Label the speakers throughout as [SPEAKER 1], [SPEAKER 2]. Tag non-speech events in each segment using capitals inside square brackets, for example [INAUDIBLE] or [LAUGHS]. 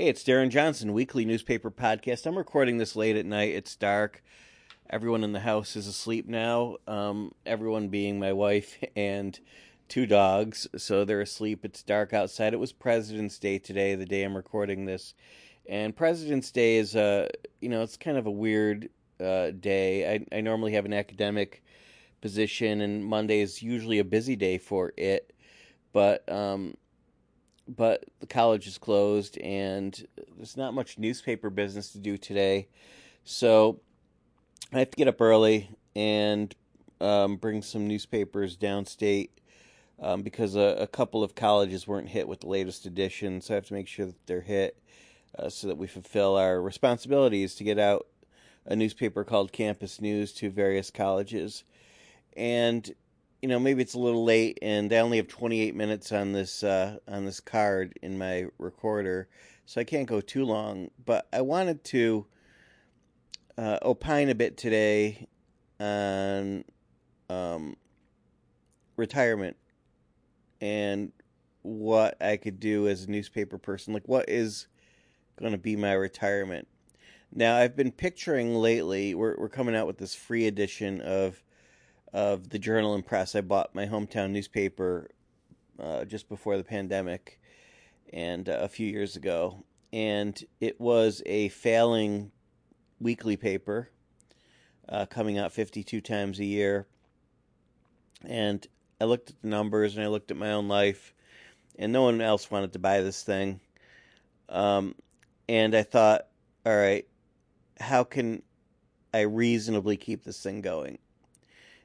[SPEAKER 1] Hey, it's Darren Johnson, weekly newspaper podcast. I'm recording this late at night. It's dark. Everyone in the house is asleep now. Um, everyone being my wife and two dogs, so they're asleep. It's dark outside. It was President's Day today, the day I'm recording this, and President's Day is a, uh, you know, it's kind of a weird uh, day. I, I normally have an academic position, and Monday is usually a busy day for it, but um, but the college is closed and there's not much newspaper business to do today. So I have to get up early and um, bring some newspapers downstate um, because a, a, couple of colleges weren't hit with the latest edition. So I have to make sure that they're hit uh, so that we fulfill our responsibilities to get out a newspaper called Campus News to various colleges. And you know, maybe it's a little late, and I only have 28 minutes on this uh, on this card in my recorder, so I can't go too long. But I wanted to uh, opine a bit today on um, retirement and what I could do as a newspaper person. Like, what is going to be my retirement? Now, I've been picturing lately. We're we're coming out with this free edition of of the Journal and Press. I bought my hometown newspaper uh, just before the pandemic and uh, a few years ago, and it was a failing weekly paper uh, coming out 52 times a year. And I looked at the numbers and I looked at my own life, and no one else wanted to buy this thing. Um, and I thought, all right, how can I reasonably keep this thing going?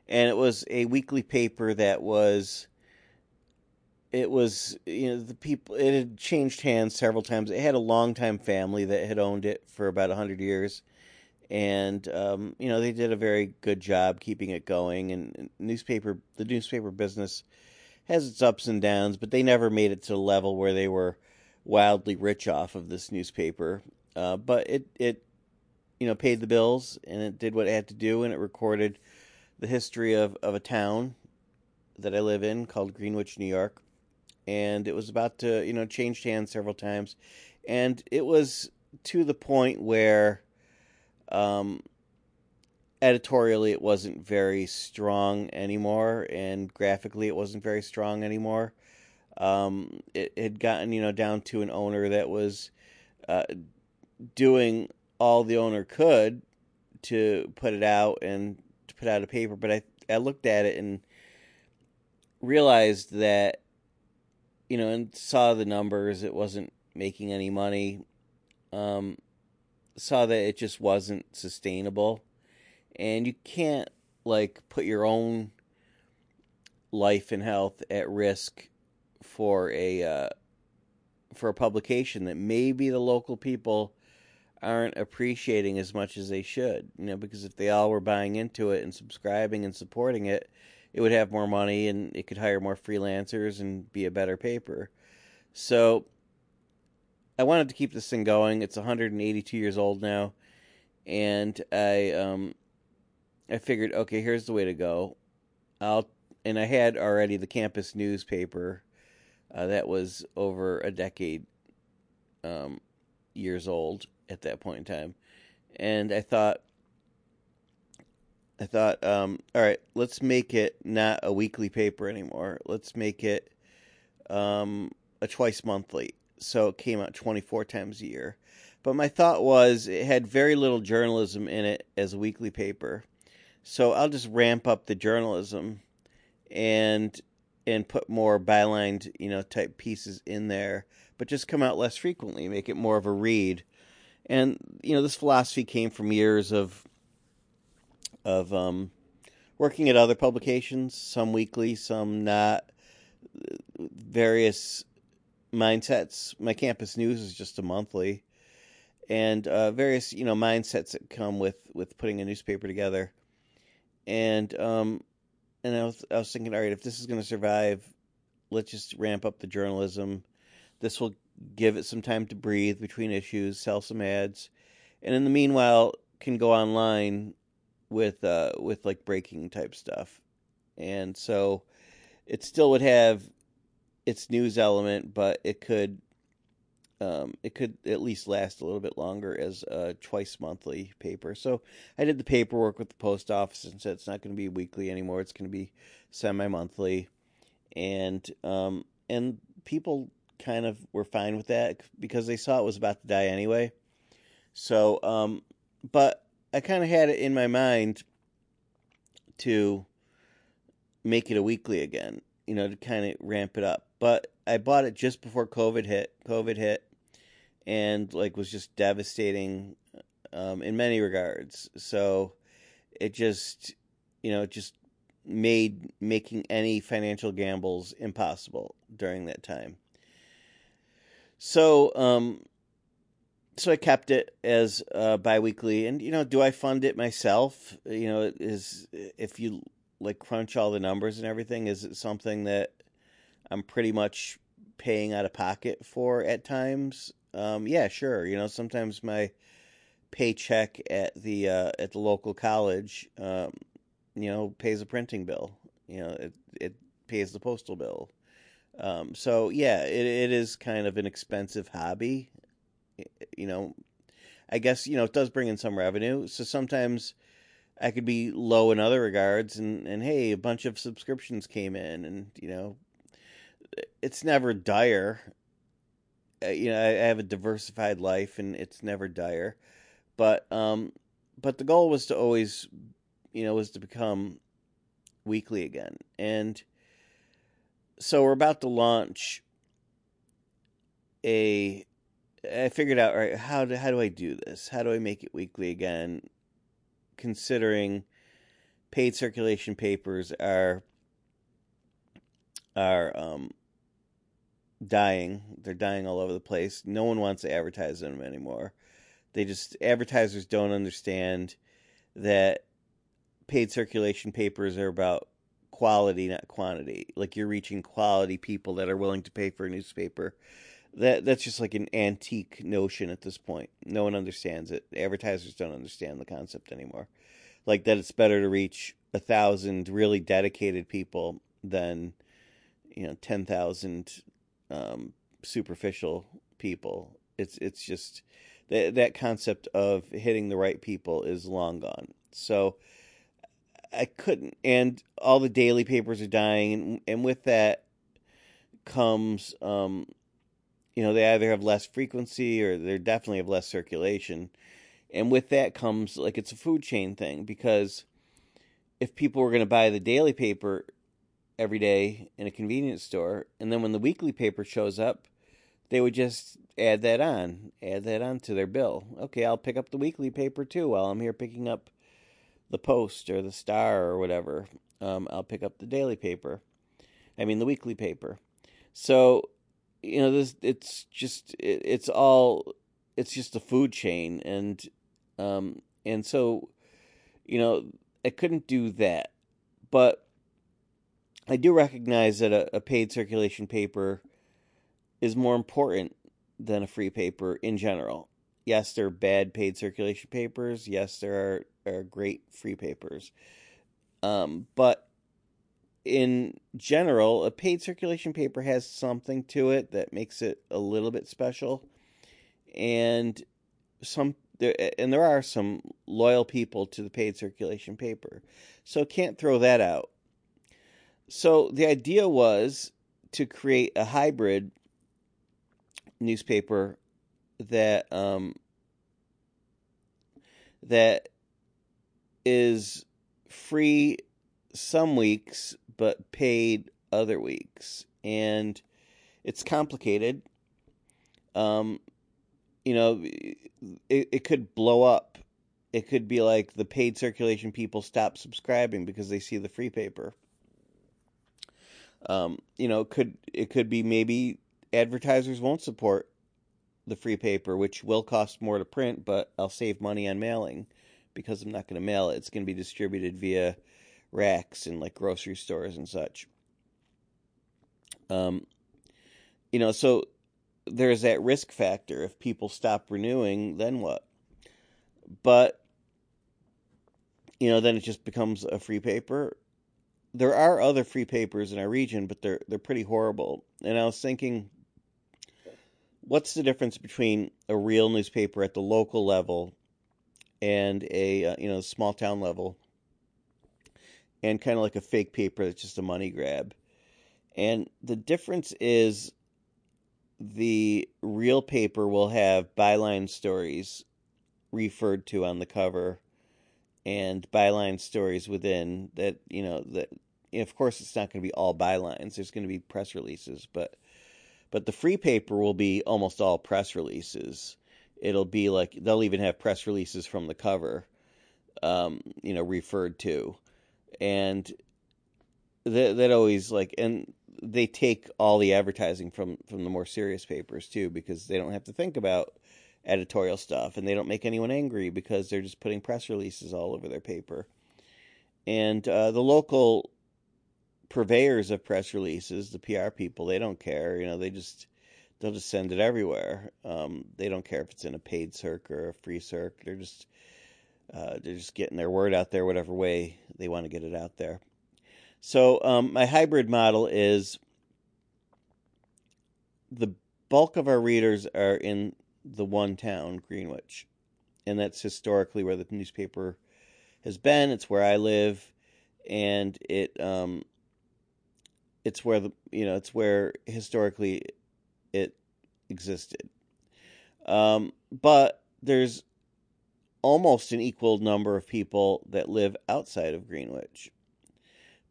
[SPEAKER 1] And it was a weekly paper that was it was you know the people it had changed hands several times. It had a long-time family that had owned it for about a 100 years and um, you know they did a very good job keeping it going and newspaper the newspaper business has its ups and downs but they never made it to a level where they were wildly rich off of this newspaper. Uh, but it it you know paid the bills and it did what it had to do and it recorded the history of, of a town that I live in called Greenwich, New York. And it was about to, you know, change hands several times. And it was to the point where um, editorially it wasn't very strong anymore, and graphically it wasn't very strong anymore. Um, it had gotten, you know, down to an owner that was uh, doing all the owner could to put it out and put out a paper, but I I looked at it and realized that you know and saw the numbers. It wasn't making any money. Um, saw that it just wasn't sustainable, and you can't like put your own life and health at risk for a uh, for a publication that maybe the local people aren't appreciating as much as they should. You know, because if they all were buying into it and subscribing and supporting it, it would have more money and it could hire more freelancers and be a better paper. So I wanted to keep this thing going. It's 182 years old now, and I um I figured, okay, here's the way to go. I'll and I had already the campus newspaper uh, that was over a decade um, years old, at that point in time, and I thought, I thought, um, all right, let's make it not a weekly paper anymore. Let's make it um, a twice monthly. So it came out 24 times a year. But my thought was it had very little journalism in it as a weekly paper. So I'll just ramp up the journalism and and put more bylined, you know, type pieces in there, but just come out less frequently, make it more of a read. And you know, this philosophy came from years of of um, working at other publications, some weekly, some not. Various mindsets. My campus news is just a monthly, and uh, various you know mindsets that come with with putting a newspaper together. And um, and I was I was thinking, all right, if this is going to survive, let's just ramp up the journalism. This will give it some time to breathe between issues, sell some ads, and in the meanwhile can go online with uh with like breaking type stuff. And so it still would have its news element, but it could um, it could at least last a little bit longer as a twice monthly paper. So I did the paperwork with the post office and said it's not going to be weekly anymore. It's going to be semi monthly, and um, and people kind of were fine with that because they saw it was about to die anyway. So, um, but I kind of had it in my mind to make it a weekly again, you know, to kind of ramp it up. But I bought it just before COVID hit. COVID hit, and like was just devastating um, in many regards. So it just, you know, just made making any financial gambles impossible during that time. So, um, so I kept it as uh, biweekly, and you know, do I fund it myself? You know, is if you like crunch all the numbers and everything, is it something that I'm pretty much paying out of pocket for at times? Um, yeah, sure. You know, sometimes my paycheck at the uh, at the local college, um, you know, pays a printing bill. You know, it it pays the postal bill. Um, so yeah, it it is kind of an expensive hobby you know, I guess you know it does bring in some revenue. So sometimes I could be low in other regards, and and hey, a bunch of subscriptions came in, and you know, it's never dire. You know, I, I have a diversified life, and it's never dire. But um, but the goal was to always, you know, was to become weekly again, and so we're about to launch a I figured out right how do how do I do this? How do I make it weekly again? Considering paid circulation papers are are um, dying. They're dying all over the place. No one wants to advertise them anymore. They just advertisers don't understand that paid circulation papers are about quality, not quantity. Like you're reaching quality people that are willing to pay for a newspaper that that's just like an antique notion at this point. No one understands it. Advertisers don't understand the concept anymore. Like that, it's better to reach a thousand really dedicated people than you know ten thousand um, superficial people. It's it's just that that concept of hitting the right people is long gone. So I couldn't, and all the daily papers are dying, and, and with that comes um, you know, they either have less frequency or they're definitely have less circulation. And with that comes like it's a food chain thing because if people were going to buy the daily paper every day in a convenience store, and then when the weekly paper shows up, they would just add that on, add that on to their bill. Okay, I'll pick up the weekly paper too while I'm here picking up the Post or the Star or whatever. Um, I'll pick up the daily paper. I mean, the weekly paper. So you know this it's just it, it's all it's just the food chain and um and so you know I couldn't do that but I do recognize that a, a paid circulation paper is more important than a free paper in general. Yes, there are bad paid circulation papers. Yes, there are, are great free papers. Um, but in general, a paid circulation paper has something to it that makes it a little bit special, and some and there are some loyal people to the paid circulation paper, so can't throw that out. So the idea was to create a hybrid newspaper that um, that is free some weeks but paid other weeks. And it's complicated. Um, you know, it, it could blow up. It could be like the paid circulation people stop subscribing because they see the free paper. Um, you know, could it could be maybe advertisers won't support the free paper, which will cost more to print, but I'll save money on mailing because I'm not going to mail it. It's going to be distributed via racks in like grocery stores and such. Um, you know, so there's that risk factor. If people stop renewing, then what? But you know, then it just becomes a free paper. There are other free papers in our region, but they're they're pretty horrible. And I was thinking what's the difference between a real newspaper at the local level and a uh, you know small town level and kind of like a fake paper that's just a money grab? And the difference is the real paper will have byline stories referred to on the cover and byline stories within that you know that of course it's not going to be all bylines. There's going to be press releases but but the free paper will be almost all press releases. It'll be like they'll even have press releases from the cover um, you know referred to. And that that always like and they take all the advertising from from the more serious papers too because they don't have to think about editorial stuff and they don't make anyone angry because they're just putting press releases all over their paper. And uh, the local purveyors of press releases the pr people they don't care you know they just they'll just send it everywhere um, they don't care if it's in a paid circ or a free circ they're just uh, they're just getting their word out there whatever way they want to get it out there so um, my hybrid model is the bulk of our readers are in the one town, Greenwich, and that's historically where the newspaper has been. It's where I live, and it um, it's where the you know it's where historically it existed. Um, but there's almost an equal number of people that live outside of Greenwich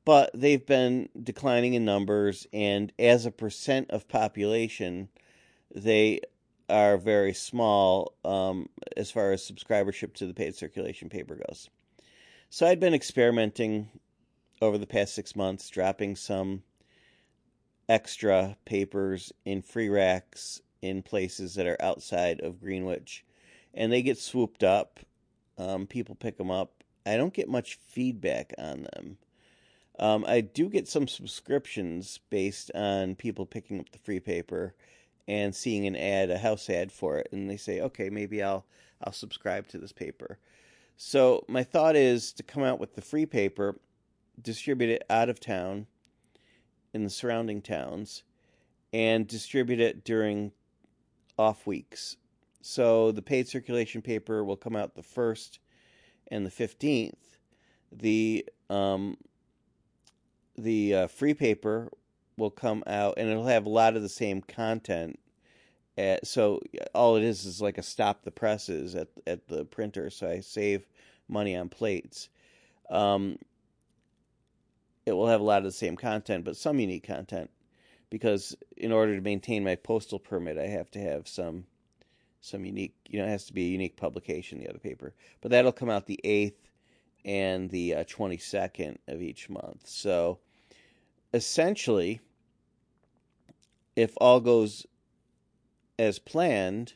[SPEAKER 1] but they've been declining in numbers, and as a percent of population, they are very small um, as far as subscribership to the paid circulation paper goes. So I'd been experimenting over the past six months, dropping some extra papers in free racks in places that are outside of Greenwich, and they get swooped up. Um, people pick them up. I don't get much feedback on them. Um, I do get some subscriptions based on people picking up the free paper and seeing an ad, a house ad for it, and they say, "Okay, maybe I'll I'll subscribe to this paper." So my thought is to come out with the free paper, distribute it out of town, in the surrounding towns, and distribute it during off weeks. So the paid circulation paper will come out the first and the fifteenth. The um, the uh, free paper will come out and it'll have a lot of the same content. At, so all it is is like a stop the presses at at the printer. So I save money on plates. Um, it will have a lot of the same content, but some unique content because in order to maintain my postal permit, I have to have some some unique. You know, it has to be a unique publication. The other paper, but that'll come out the eighth and the uh, 22nd of each month. So essentially, if all goes as planned,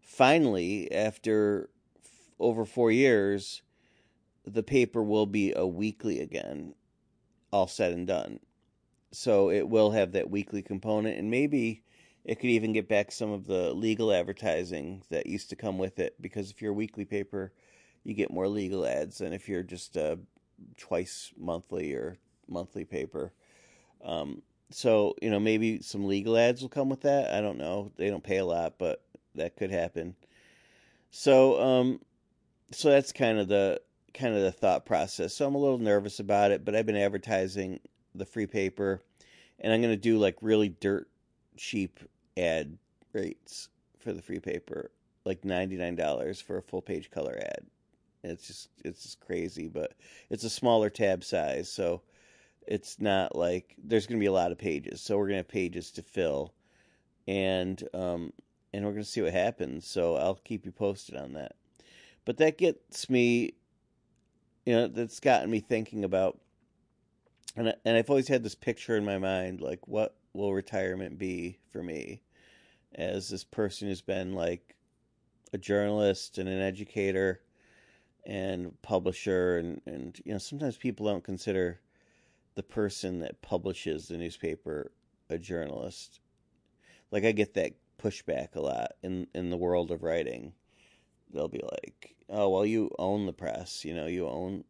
[SPEAKER 1] finally, after f- over four years, the paper will be a weekly again, all said and done. So it will have that weekly component, and maybe it could even get back some of the legal advertising that used to come with it. Because if you're a weekly paper, you get more legal ads than if you're just a twice monthly or monthly paper. Um, so you know maybe some legal ads will come with that. I don't know. They don't pay a lot, but that could happen. So um, so that's kind of the kind of the thought process. So I'm a little nervous about it, but I've been advertising the free paper, and I'm going to do like really dirt cheap ad rates for the free paper, like ninety nine dollars for a full page color ad. It's just it's just crazy, but it's a smaller tab size, so it's not like there's going to be a lot of pages. So we're going to have pages to fill, and um, and we're going to see what happens. So I'll keep you posted on that. But that gets me, you know, that's gotten me thinking about, and I, and I've always had this picture in my mind, like what will retirement be for me, as this person who's been like a journalist and an educator and publisher and and you know sometimes people don't consider the person that publishes the newspaper a journalist. Like i get that pushback a lot in in the world of writing. They'll be like oh well you own the press you know you own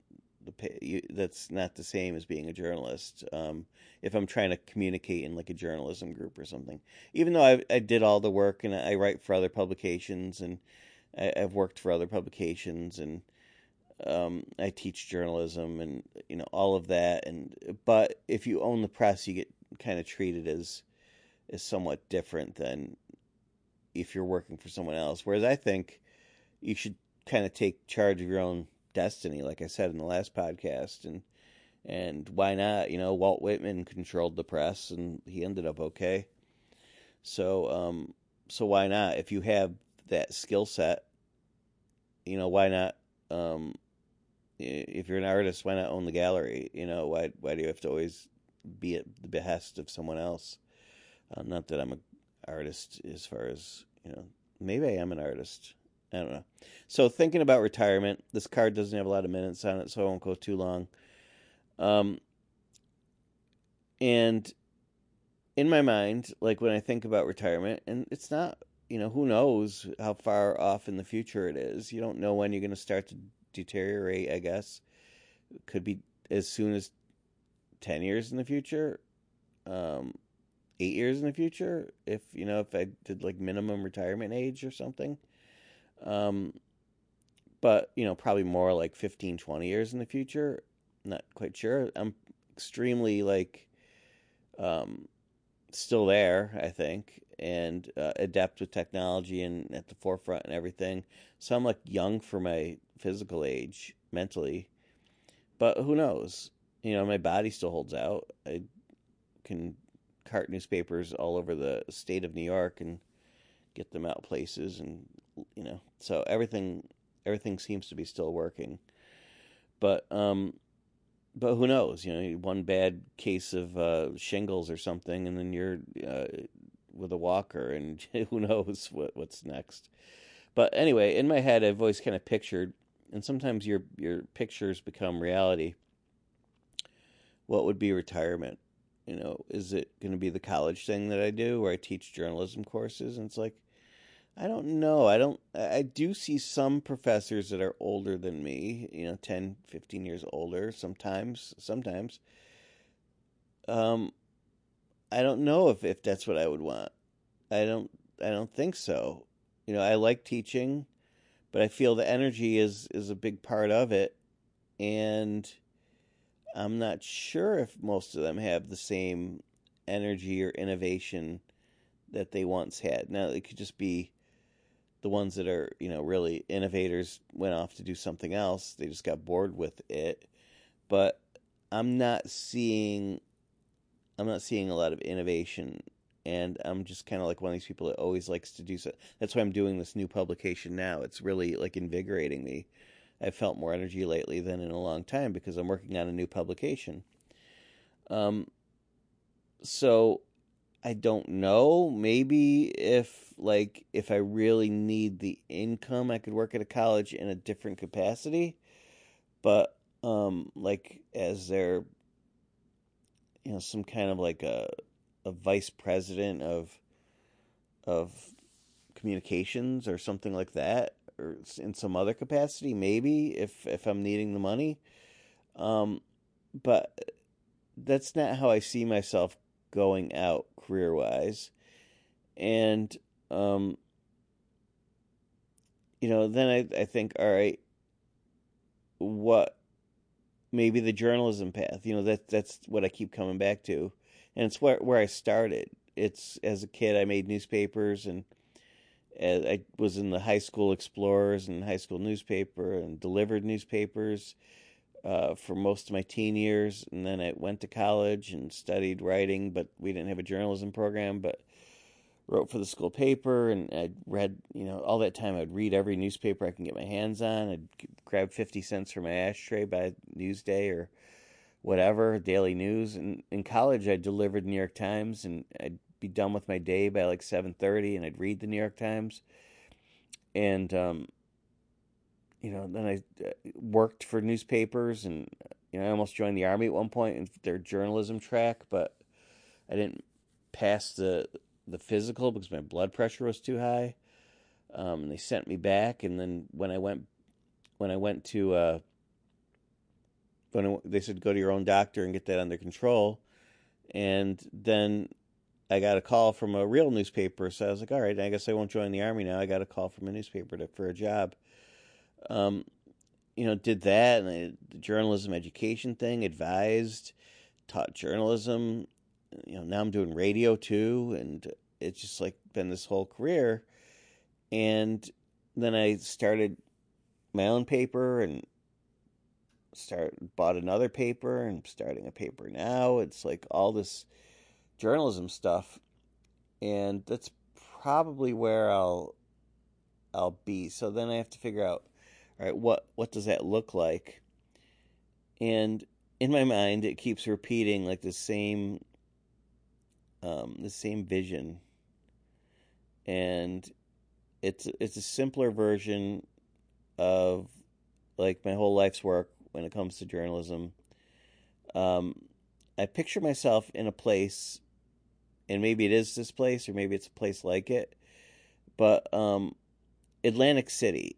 [SPEAKER 1] the you, that's not the same as being a journalist. Um, if I'm trying to communicate in like a journalism group or something, even though I, I did all the work and I write for other publications and I, have worked for other publications and um, I teach journalism and you know all of that. And but if you own the press, you get kind of treated as as somewhat different than if you're working for someone else. Whereas I think you should kind of take charge of your own destiny, like I said in the last podcast, and and why not? You know, Walt Whitman controlled the press, and he ended up okay. So, um, so why not? If you have that skill set, you know, why not? Um, if you're an artist, why not own the gallery? You know, why why do you have to always be at the behest of someone else? Uh, not that I'm an artist as far as you know. Maybe I am an artist. I don't know. So thinking about retirement, this card doesn't have a lot of minutes on it, so I won't go too long. Um, and in my mind, like when I think about retirement, and it's not, you know, who knows how far off in the future it is. You don't know when you're going to start to deteriorate. I guess could be as soon as ten years in the future, um, eight years in the future. If you know, if I did like minimum retirement age or something um, but, you know, probably more like 15, 20 years in the future. Not quite sure. I'm extremely, like, um, still there, I think, and uh, adept with technology and at the forefront and everything. So I'm like young for my physical age mentally, but who knows? You know, my body still holds out. I can cart newspapers all over the state of New York and get them out places and you know, so everything everything seems to be still working. But um, but who knows? You know, one bad case of uh, shingles or something, and then you're uh, with a walker, and [LAUGHS] who knows what what's next. But anyway, in my head, I've always kind of pictured, and sometimes your your pictures become reality. What would be retirement? You know, is it going to be the college thing that I do, where I teach journalism courses? And it's like, I don't know. I don't I do see some professors that are older than me, you know, 10, 15 years older sometimes, sometimes. Um I don't know if if that's what I would want. I don't I don't think so. You know, I like teaching, but I feel the energy is is a big part of it and I'm not sure if most of them have the same energy or innovation that they once had. Now, it could just be the ones that are you know really innovators went off to do something else. They just got bored with it. But i'm not seeing i'm not seeing a lot of innovation. And i'm just kind of like one of these people that always likes to do so that's why i'm doing this new publication now. It's really like invigorating me. I've felt more energy lately than in a long time because i'm working on a new publication. Um so I don't know. Maybe if like if I really need the income, I could work at a college in a different capacity. But um like as their you know some kind of like a a vice president of of communications or something like that or in some other capacity maybe if if I'm needing the money. Um but that's not how I see myself going out career wise. And, um, you know, then I, I think, all right, what maybe the journalism path, you know, that that's what I keep coming back to. And it's where where I started. It's as a kid I made newspapers and I was in the high school explorers and high school newspaper and delivered newspapers uh, for most of my teen years, and then I went to college and studied writing, but we didn't have a journalism program. But wrote for the school paper, and I read, you know, all that time I'd read every newspaper I can get my hands on. I'd grab fifty cents from my ashtray buy Newsday or whatever daily news. And in college, I delivered New York Times, and I'd be done with my day by like seven thirty, and I'd read the New York Times. And um, you know, then I uh, worked for newspapers and, you know, I almost joined the army at one point in their journalism track, but I didn't pass the the physical because my blood pressure was too high. Um, and they sent me back, and then when I went when I went to uh, going to. They said go to your own doctor and get that under control. And then I got a call from a real newspaper, so I was like, all right, I guess I won't join the army now. I got a call from a newspaper to, for a job. Um, you know, did that and the journalism education thing, advised, taught journalism. You know, now I'm doing radio too, and it's just like been this whole career. And then I started my own paper and start bought another paper and starting a paper now. It's like all this journalism stuff, and that's probably where I'll I'll be. So then I have to figure out, right, what what does that look like? And in my mind, it keeps repeating like the same um, the same vision, and it's it's a simpler version of like my whole life's work when it comes to journalism. Um, I picture myself in a place, and maybe it is this place, or maybe it's a place like it, but um, Atlantic City.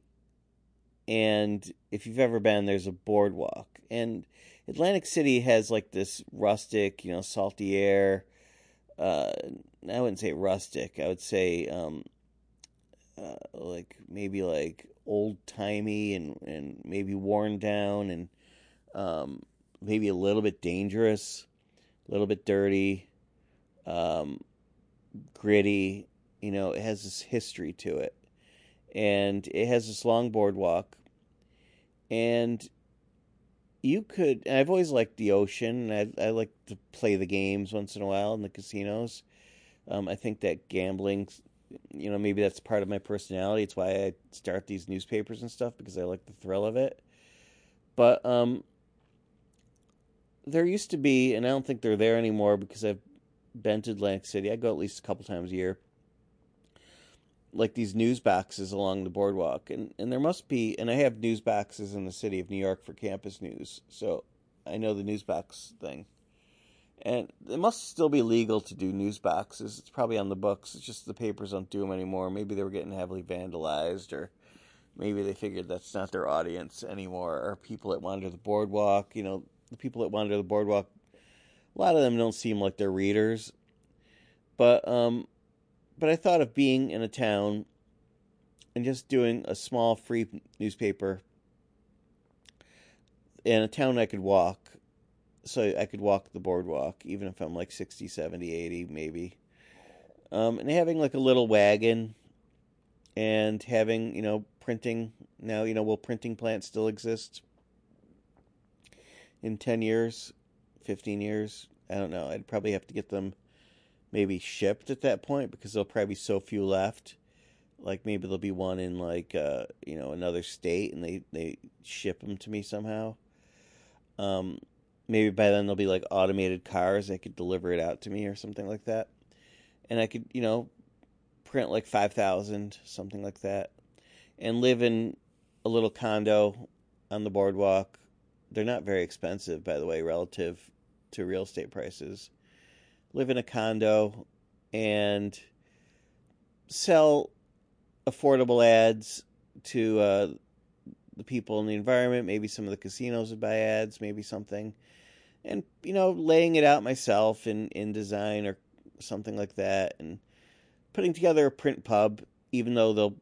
[SPEAKER 1] And if you've ever been, there's a boardwalk, and Atlantic City has like this rustic, you know, salty air. Uh, I wouldn't say rustic. I would say um, uh, like maybe like old timey and and maybe worn down and um, maybe a little bit dangerous, a little bit dirty, um, gritty. You know, it has this history to it, and it has this long boardwalk, and you could. And I've always liked the ocean. I I like to play the games once in a while in the casinos. Um, I think that gambling you know, maybe that's part of my personality. It's why I start these newspapers and stuff because I like the thrill of it. But um, there used to be, and I don't think they're there anymore because I've been to Atlantic City. I go at least a couple times a year. Like these news boxes along the boardwalk, and and there must be, and I have news boxes in the city of New York for campus news, so I know the news box thing. And it must still be legal to do news boxes. It's probably on the books. It's just the papers don't do them anymore. Maybe they were getting heavily vandalized, or maybe they figured that's not their audience anymore. Or people that wander the boardwalk. You know, the people that wander the boardwalk, a lot of them don't seem like they're readers. But um, but I thought of being in a town and just doing a small free newspaper in a town I could walk so I could walk the boardwalk, even if I'm like 60, 70, 80, maybe. Um, and having like a little wagon and having, you know, printing. Now, you know, will printing plants still exist in 10 years, 15 years? I don't know. I'd probably have to get them maybe shipped at that point because there'll probably be so few left. Like maybe there'll be one in like uh, you know another state and they they ship them to me somehow. Um, maybe by then there'll be like automated cars that could deliver it out to me or something like that. And I could, you know, print like 5,000, something like that, and live in a little condo on the boardwalk. They're not very expensive, by the way, relative to real estate prices. Live in a condo and sell affordable ads to uh, the people in the environment. Maybe some of the casinos would buy ads, maybe something and you know laying it out myself in InDesign or something like that and putting together a print pub even though they'll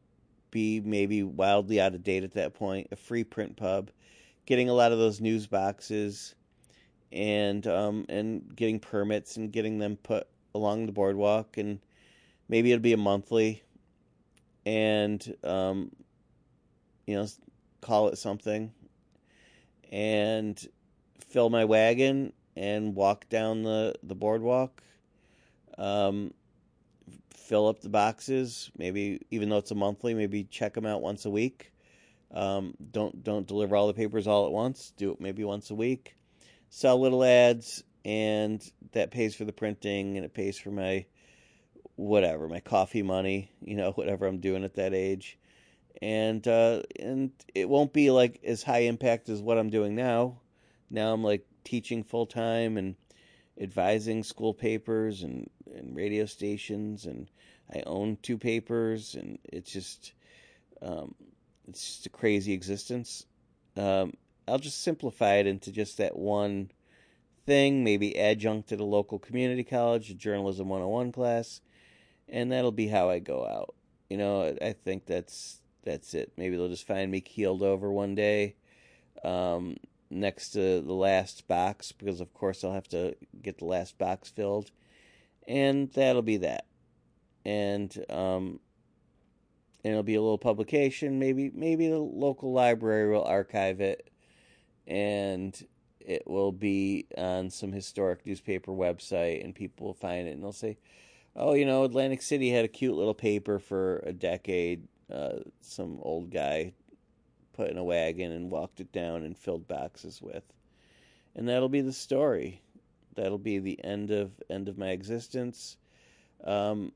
[SPEAKER 1] be maybe wildly out of date at that point a free print pub getting a lot of those news boxes and um and getting permits and getting them put along the boardwalk and maybe it'll be a monthly and um you know call it something and fill my wagon and walk down the, the boardwalk. Um, fill up the boxes. Maybe even though it's a monthly, maybe check them out once a week. Um, don't don't deliver all the papers all at once. Do it maybe once a week. Sell little ads, and that pays for the printing, and it pays for my whatever my coffee money. [LAUGHS] You know, whatever I'm doing at that age, and uh, and it won't be like as high impact as what I'm doing now now I'm like teaching full time and advising school papers and, and radio stations and I own two papers and it's just um, it's just a crazy existence. Um, I'll just simplify it into just that one thing, maybe adjunct at a local community college, a journalism 101 class, and that'll be how I go out. You know, I think that's that's it. Maybe they'll just find me keeled over one day um, next to the last box because, of course, I'll have to get the last box filled, and that'll be that. And um, and it'll be a little publication. Maybe maybe the local library will archive it, and it will be on some historic newspaper website, and people will find it and they'll say, "Oh, you know, Atlantic City had a cute little paper for a decade. Uh, some old guy put in a wagon and walked it down and filled boxes with." And that'll be the story. That'll be the end of end of my existence. Um,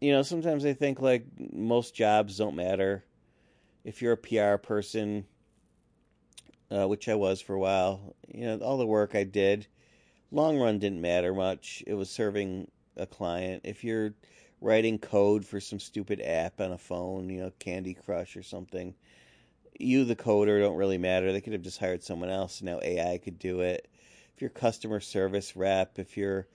[SPEAKER 1] you know, sometimes I think like most jobs don't matter. If you're a PR person, uh, which I was for a while, you know, all the work I did, long run didn't matter much. It was serving a client. If you're writing code for some stupid app on a phone, you know, Candy Crush or something, you, the coder, don't really matter. They could have just hired someone else. Now AI could do it. If you're customer service rep, if you're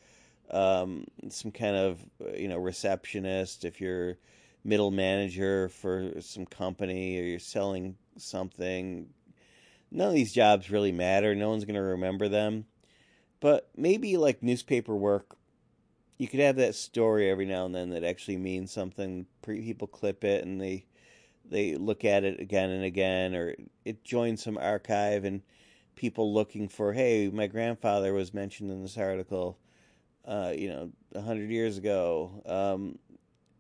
[SPEAKER 1] um, some kind of you know receptionist, if you're middle manager for some company or you're selling something, none of these jobs really matter. No one's going to remember them. But maybe like newspaper work, you could have that story every now and then that actually means something. People clip it and they they look at it again and again, or it joins some archive and people looking for, hey, my grandfather was mentioned in this article uh, you know, a hundred years ago. Um,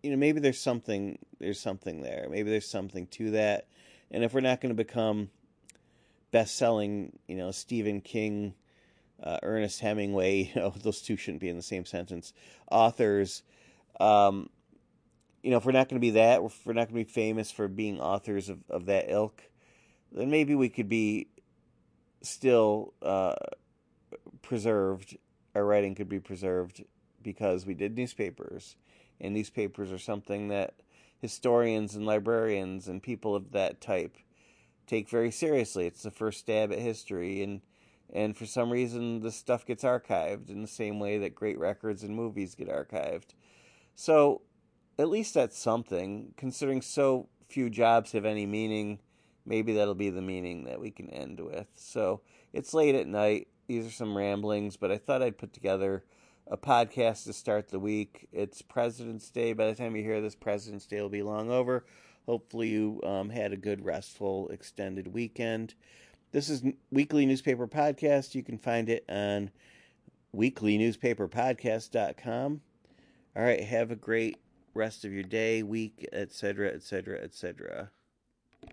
[SPEAKER 1] you know, maybe there's something there's something there. Maybe there's something to that. And if we're not going to become best-selling, you know, Stephen King, uh, Ernest Hemingway, [LAUGHS] you know, those two shouldn't be in the same sentence. Authors, um, you know, if we're not going to be that, if we're not going to be famous for being authors of, of that ilk, then maybe we could be still uh, preserved our writing could be preserved because we did newspapers, and newspapers are something that historians and librarians and people of that type take very seriously. It's the first stab at history, and and for some reason, this stuff gets archived in the same way that great records and movies get archived. So, at least that's something. Considering so few jobs have any meaning, maybe that'll be the meaning that we can end with. So, it's late at night these are some ramblings, but I thought I'd put together a podcast to start the week. It's President's Day. By the time you hear this, President's Day will be long over. Hopefully, you um, had a good, restful, extended weekend. This is Weekly Newspaper Podcast. You can find it on weeklynewspaperpodcast.com. All right, have a great rest of your day, week, etc., etc., etc.